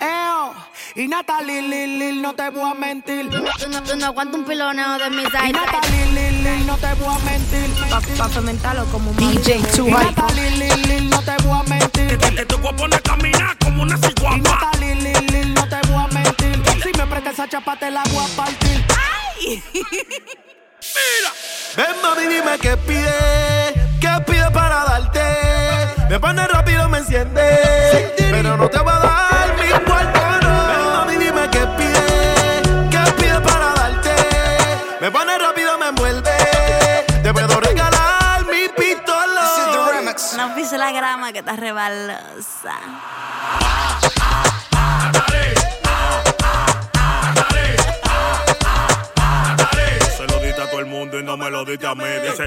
Eo. Y Natalie, Lil, Lil, no te voy a mentir. Tú no, tú no aguantas un piloneo de mi Y side. Natalie, Lil, Lil, no te voy a mentir. Pa, pa fermentarlo como un DJ. Too Y. Natalie, Lil, Lil, no te voy a mentir. Que te voy a poner a caminar como una Y ciguapa. Natalie, Lil, Lil, no te voy a mentir. Si me prestas esa chapa, te la voy a partir. Ven mami, dime qué pide, qué pide para darte. Me pone rápido, me enciende, pero no te va a dar mi cuarto, no. Ven mami, dime qué pide, qué pide para darte. Me pone rápido, me envuelve. Te puedo regalar mi pistola. No pise la grama que está rebalosa. Se lo diste a todo el mundo y no me lo diste a mí. Dice,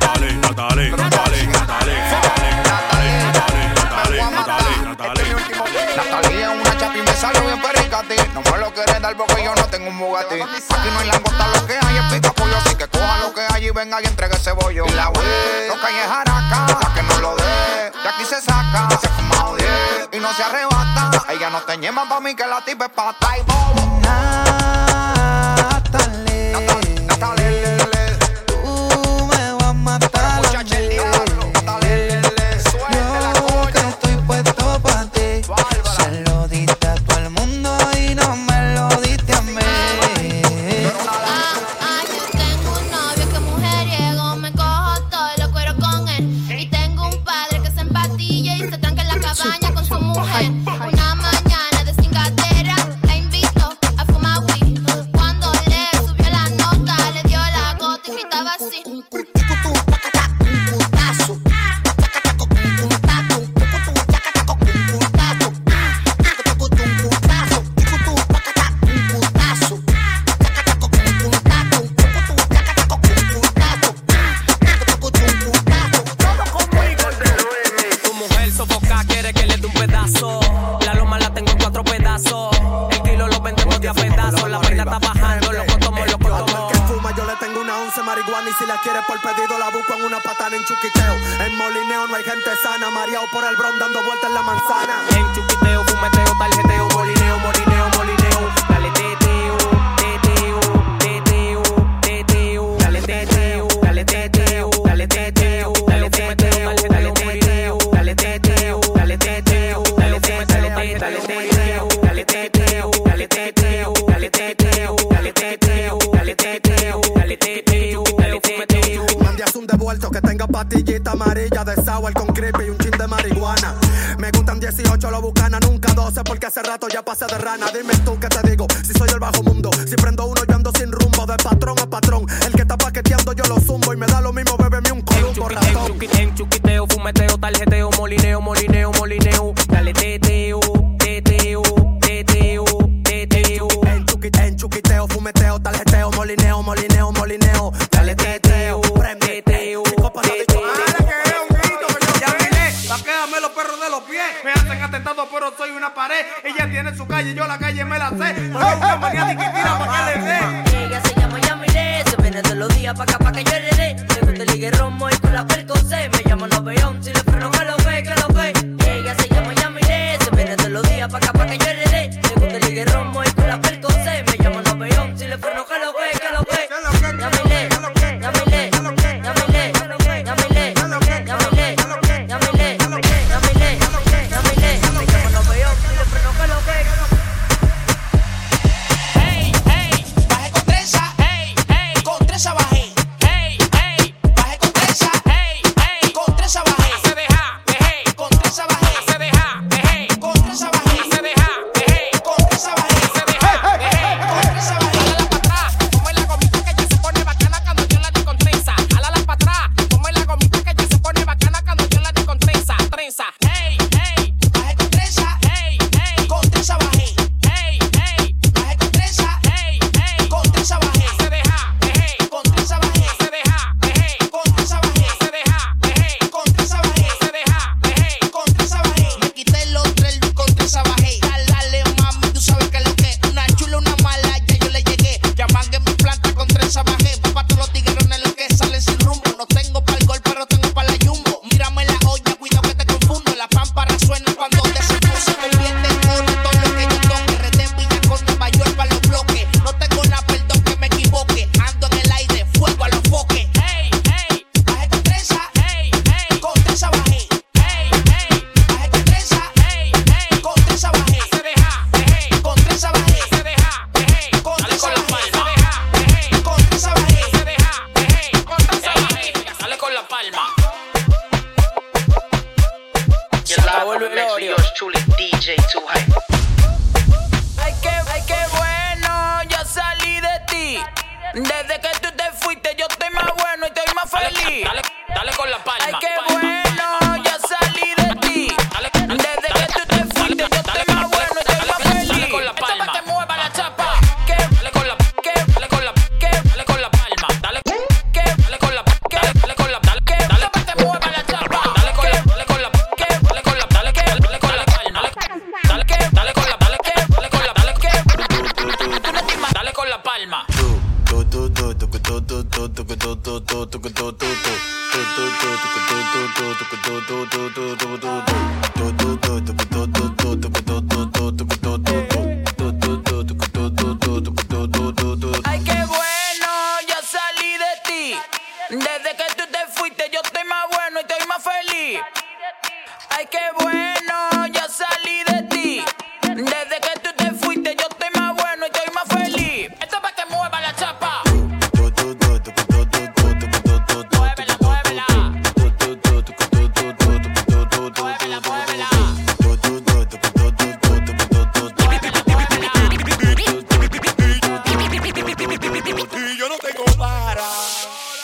salió bien pericati. No me lo quieres dar porque yo no tengo un Bugatti. Aquí no hay langosta, lo que hay es pica pollo. Así que coja lo que hay y venga y entregue ese bollo. Y la wey, lo que hay es jaraca, pa' que no lo dé. De aquí se saca, se fumado 10 y no se arrebata. Ella no te ñema pa' mí que la tipa es pata y bobo. Dale teteo, dale teteo, dale teteo, dale teteo, dale teteo, dale teteo, dale teteo, dale teteo. Mandias un devuelto que tenga patillita amarilla de sour con creepy y un chin de marihuana. Me gustan 18, lo bucana, nunca 12 porque hace rato ya pasé de rana. Dime tú qué te digo, si soy el bajo mundo. Si prendo uno yo ando sin rumbo, de patrón a patrón. El que está paqueteando yo lo zumbo y me da lo mismo, bébeme un En columbo chuqui- en ratón. chuqui- En chuquiteo, fumeteo, tarjeteo, molineo, molineo, molineo. Tarjeteo, molineo, molineo, molineo. Dale teteo, prende, teteo, psicópata, teteo. Saquéame los perros de los pies. Me hacen atentado, pero soy una pared. Ella tiene su calle, yo la calle me la sé. Soy una maniática y tira pa' que le dé. Ella se llama Yamile, se viene todos los días pa' acá pa' que yo le dé. Le gusta el ligue romo y con la percocé. Me llama Noveón, si le freno que lo ve, que lo ve. Ella se llama Yamile, se viene todos los días pa' acá pa' que yo le dé. Le gusta el ligue romo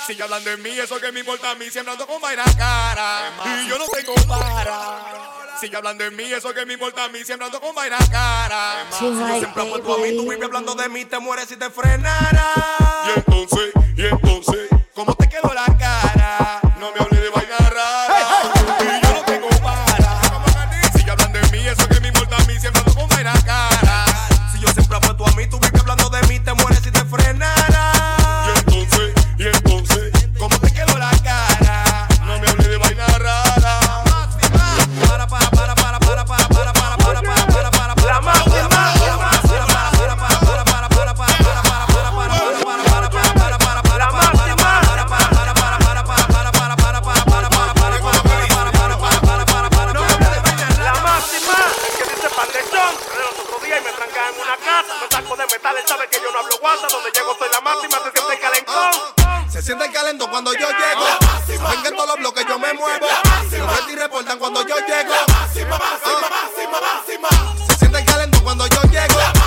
Sigue hablando de mí, eso que me importa a mí, siembrando con vaina cara. Y yo no tengo para. Sigue hablando de mí, eso que me importa a mí, siembrando con vaina cara. Yo siempre apuesto a mí, tú vives hablando de mí, te mueres si te frenara. Y entonces, y entonces, ¿cómo te quedó la cara? llego. Venga todos los bloques, yo me muevo. La máxima. Los y reportan cuando yo llego. La Máxima, máxima, ah. máxima, máxima. Se siente el calentón cuando yo llego.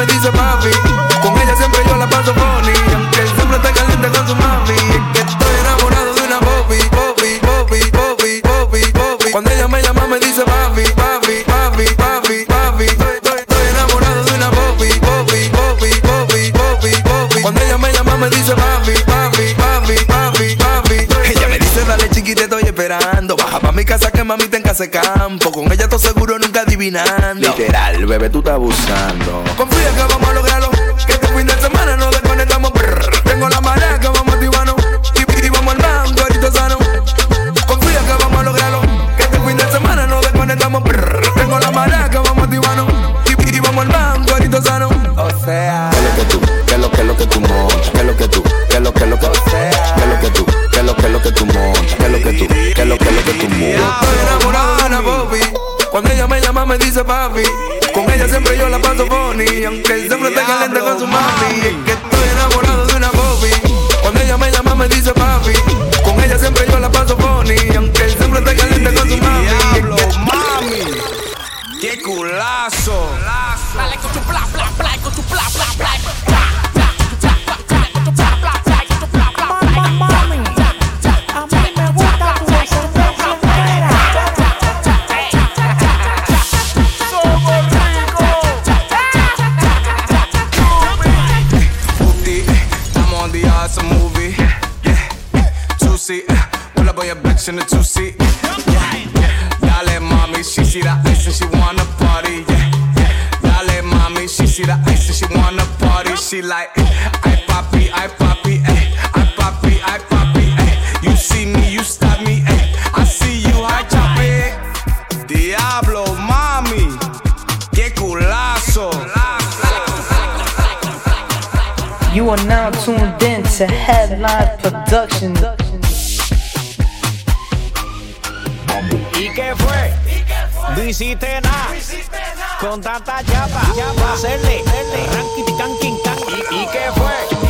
me dice papi. Con ella siempre yo la paso. mamita en casa de campo. Con ella todo seguro nunca adivinando. Literal, bebé, tú estás abusando. Confía que vamos a lograr siempre yo la paso funny. Aunque siempre esté caliente con su mami. Party. Like, I poppy, I poppy, ay, I poppy, I poppy, ay. You see me, you stop me, ay. I see you, I chop it. Diablo, mami, qué culazo. You are now tuned in to Headline Production. ¿Y qué fue? No hiciste nada. Con tanta chapa, chapa, hacerle, ranking, canking, can. ¿Y, ¿Y qué fue?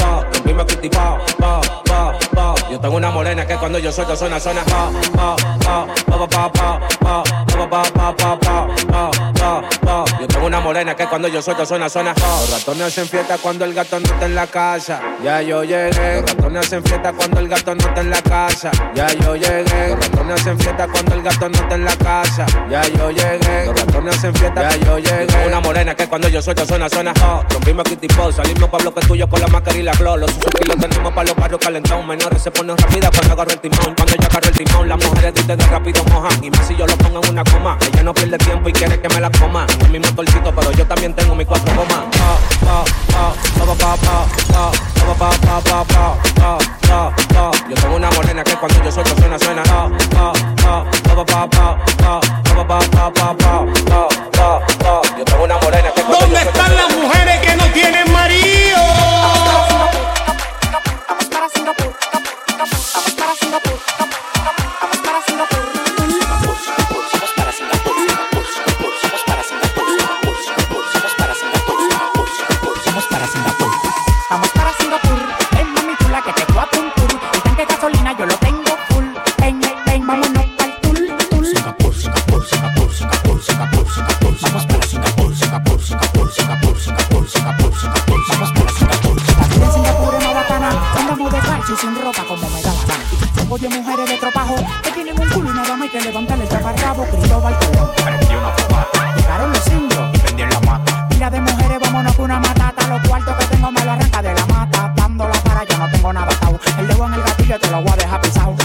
rompimos kitty pa, pa, pa, pa. Yo tengo una morena que cuando yo suelto suena, suena, pa, pa, pa, pa, pa, pa, pa, pa, pa, pa, pa, pa, pa, pa, Yo tengo una morena que cuando yo suelto suena, suena, pa. Los ratones hacen fiesta cuando el gato no está en la casa. Ya yo llegué. Los ratones hacen fiesta cuando el gato no está en la casa. Ya yo llegué. Los ratones hacen fiesta cuando el gato no está en la casa. Ya yo llegué. Los ratones hacen fiesta. Ya yo llegué. Tengo Una morena que cuando yo suelto suena, suena, pa. Rompimos kitty pop, salimos pa' bloque tuyo con la máscara y la glow. Los Suzuki los tenemos pa' los barrios calentón. Menores se ponen rápida cuando agarro el timón. Cuando yo agarro el timón, las mujeres de rápido mojan. Y más si yo lo pongo en una coma. Ella no pierde tiempo y quiere que me la coma. Mi motorcito, pero yo también tengo mi cuatro gomas. Yo tengo una morena que cuando yo suelto suena, suena. Yo tengo una morena que cuando ¿Dónde yo suelto, están las mujeres que no tienen fango, mujeres de tropajo que tienen un culo y nada más hay que levantarle el taparrabo. Cristóbal Colón prendió una fogata, llegaron los indios y prendieron la mata. Mira de mujeres, vámonos con una matata. Los cuartos que tengo me lo arranca de la mata. Dando la para, yo no tengo nada atado. El dedo en el gatillo te lo voy a dejar pisado.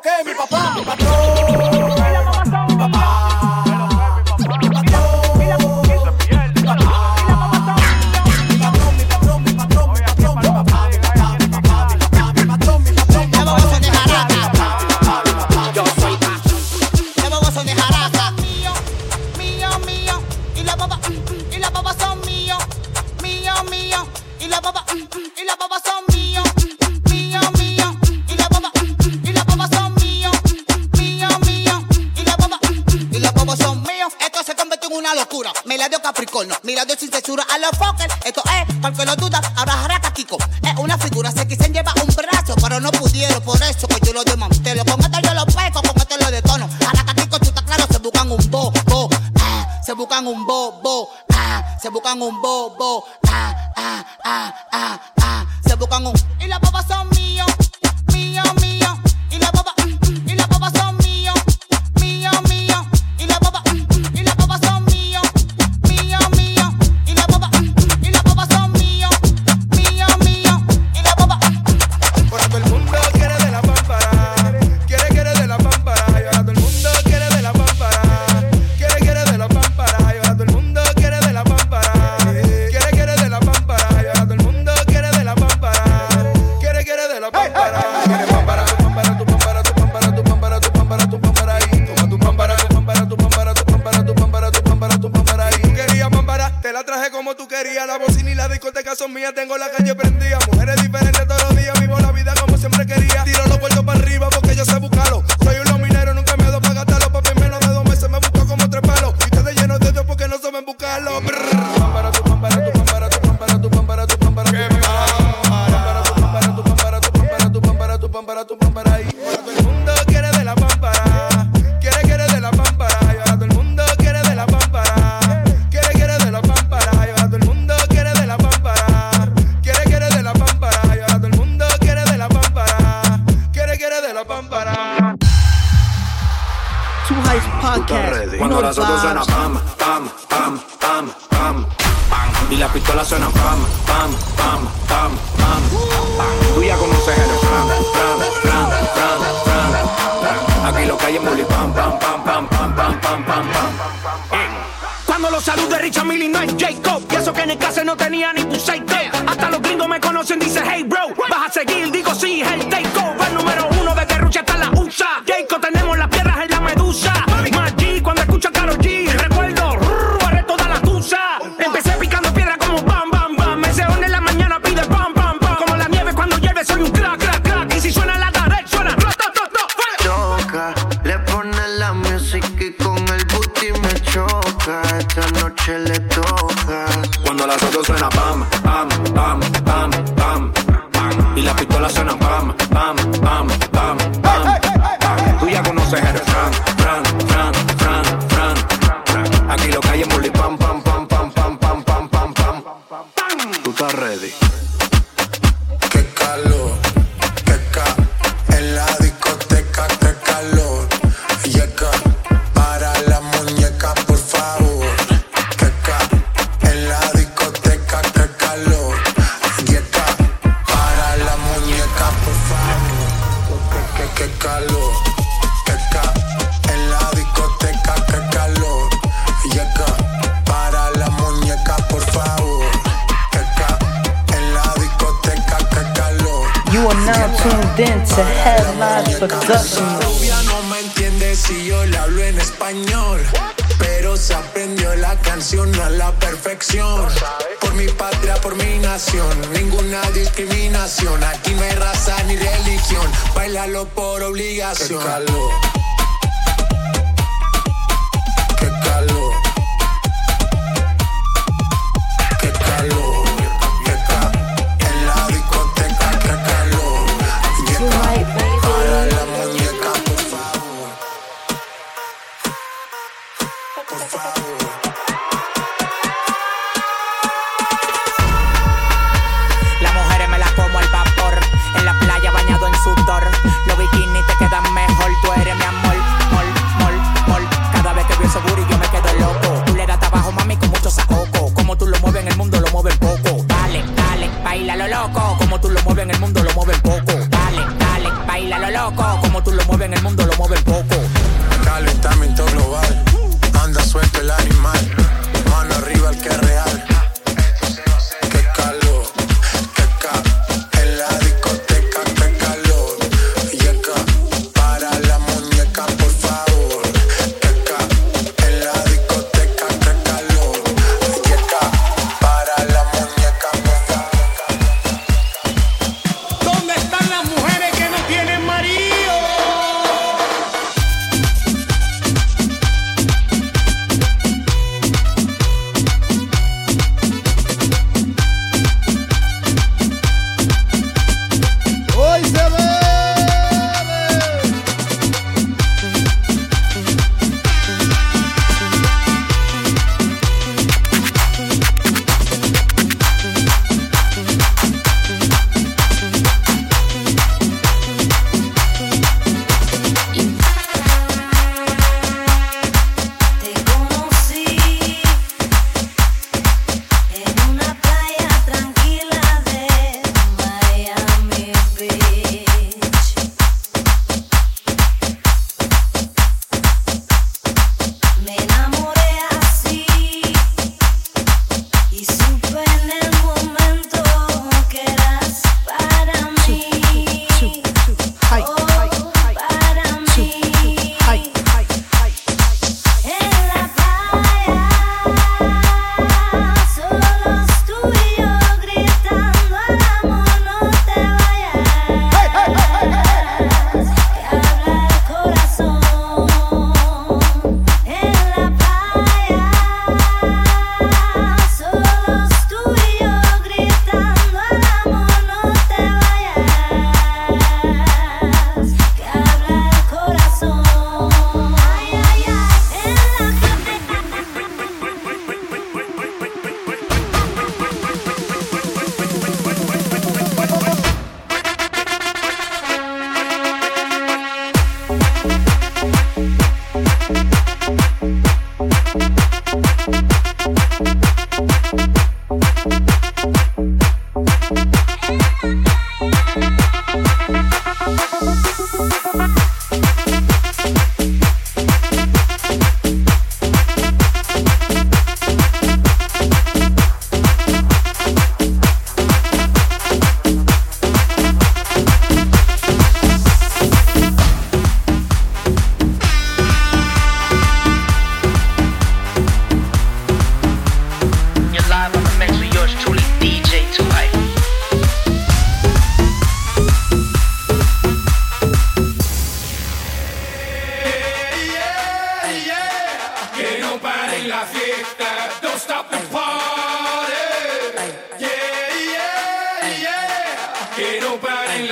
que mi papá. buscan. Y la papa pero tu pan seguir, digo si yo le hablo en español. Pero se aprendió la canción a la perfección. Por mi patria, por mi nación, ninguna discriminación. Aquí no hay raza ni religión, bailalo por obligación.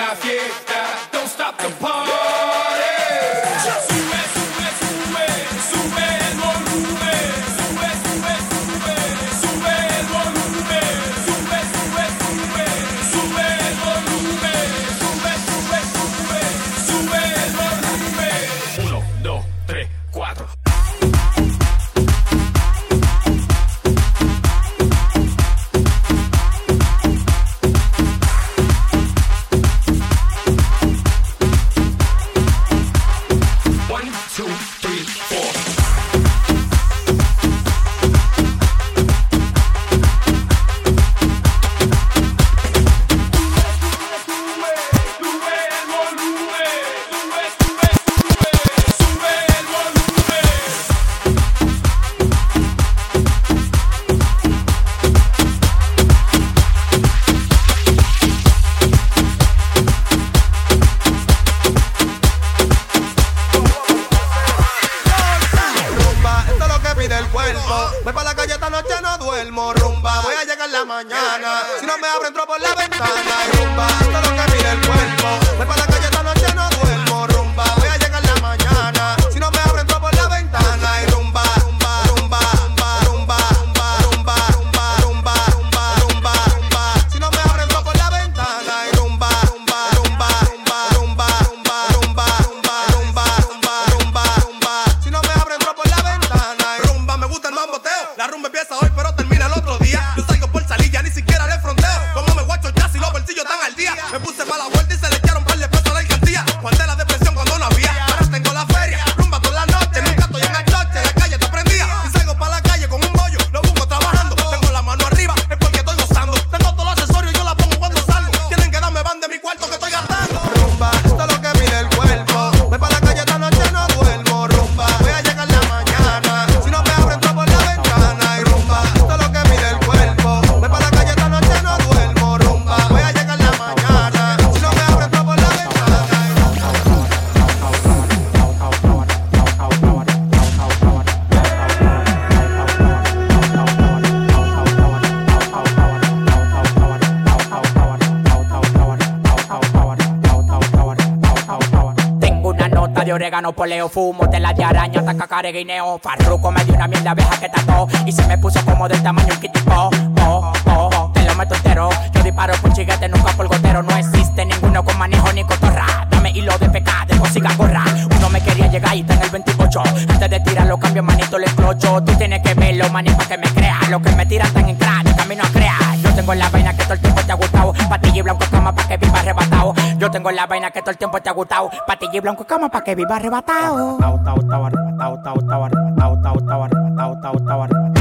La fiesta, don't stop the party. De orégano, poleo, fumo, tela de araña, taca guineo. Farruco me dio una mierda abeja que tató y se me puso como del tamaño un kitipo. Oh, oh, oh, te lo meto entero. Yo disparo por chiguete, nunca por gotero. No existe ninguno con manejo ni cotorra. Dame hilo de pecado, consiga gorra. Uno me quería llegar y está en el 28. Antes de tirar los cambios, manito, le explocho. Tú tienes que verlo, manito, para que me crea. Lo que me tiran tan en crack, de camino a crear. Yo tengo la vaina que todo el tiempo te ha gustado. Patilla y blanco cama para que viva arrebatado. Yo tengo la vaina que todo el tiempo te ha gustado. Patilla y blanco cama para que viva arrebatado. Arrebatado, arrebatado, tau, tau, arrebatado, tau, tau, arrebatado,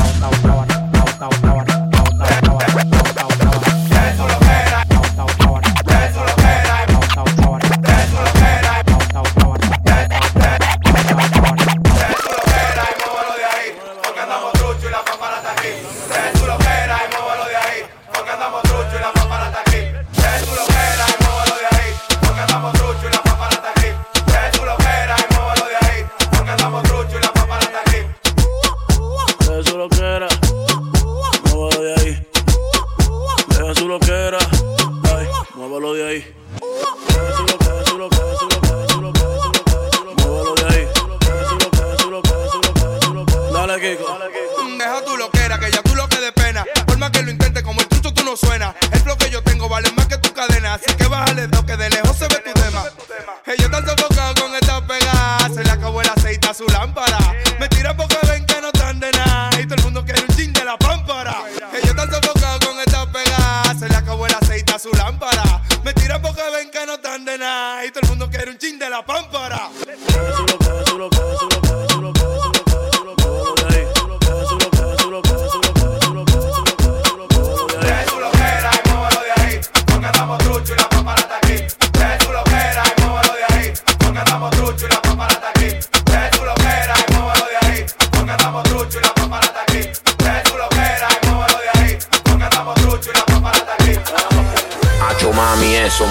su lámpara. Me tiran porque ven que no están de nada. Y todo el mundo quiere un chin de la pámpara. Ellos están sofocados con esta pegada. Se le acabó el aceite a su lámpara. Me tiran porque ven que no están de nada. Y todo el mundo quiere un chin de la pámpara.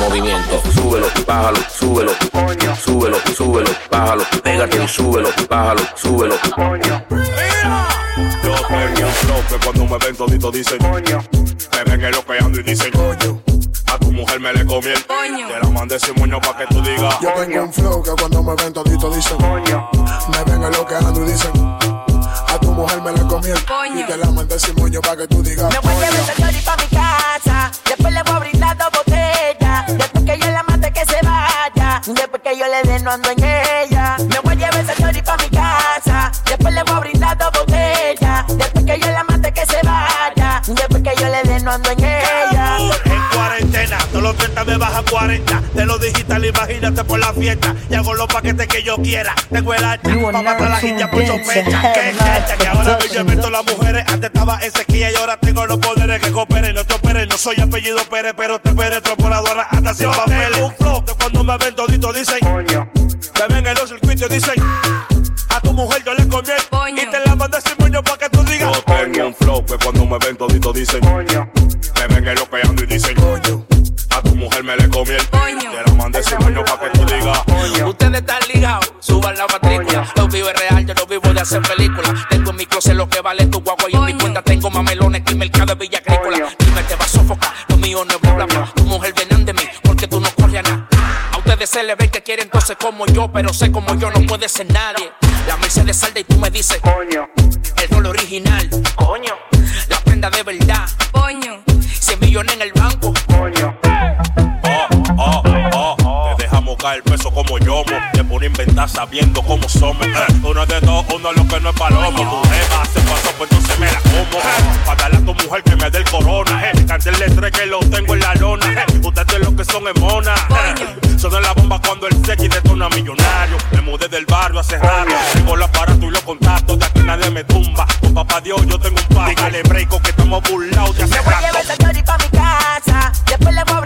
Movimiento. Súbelo, bájalo, súbelo. Súbelo, súbelo, bájalo. Pégate y súbelo, bájalo, súbelo. Yo tengo un flow que cuando me ven todito dicen. Me ven eloqueando y dicen. A tu mujer me le comí el Te la mandé sin moño pa' que tú digas. Yo tengo un flow que cuando me ven todito dicen. Me ven eloqueando y dicen. A tu mujer me la comí el Y te la mandé sin moño pa' que tú digas. Me voy a llevar chori pa' mi casa. Después le voy a brindar dos Después que yo le dé no ando en ella. Los 30 me baja 40. De lo digital, imagínate por la fiesta. Y hago los paquetes que yo quiera. Tengo el hacha You are pa' matar a la tuned por sospecha. Que fecha, que ahora me Productions. llevo las mujeres. Antes estaba en sequía y ahora tengo los poderes que cooperen. No te operen, no soy apellido Pérez, pero te penetro por la aduana hasta sin papeles. Un flow que cuando me ven todito dicen. Me ven en los circuitos dicen. A tu mujer yo le el y te la mandé sin moño pa' que tú digas. Yo tengo un flow que cuando me ven todito dicen Me ven dicen A tu mujer me le comí el Te la mandé sin moño pa' que tú digas. Ustedes están ligados, suban la matrícula. Lo vivo es real, yo no vivo de hacer películas. Tengo en mi closet lo que vale tu guagua y en mi cuenta tengo mamelones y mercado de Villa Agrícola. Dime, te va a sofocar, lo mío no es bla bla. Tu mujer viene de mí porque tú no corres a nada. A ustedes se les ve que quieren entonces como yo, pero sé como yo no puede ser nadie. La Mercedes salda y tú me dices, coño, el rol original, coño, la prenda de verdad, coño, 100 millones en el banco, oh caer peso como yomo Te pone a inventar sabiendo cómo somos. Eh, Uno de dos, uno es lo que no es palomo. Tu jefa se pasó, pues entonces me la como. Eh, Para darle a tu mujer que me dé el corona. Eh, Cantarle tres que lo tengo en la lona. Eh, Ustedes lo que son es mona eh, Son la bomba cuando el sequi detona millonario. Me mudé del barrio hace rato. Tengo los aparatos y los contactos De aquí nadie me tumba. Con papá Dios yo tengo un pato Dígale breako que estamos burlados de hace voy a llevar chori pa' mi casa. Después le voy a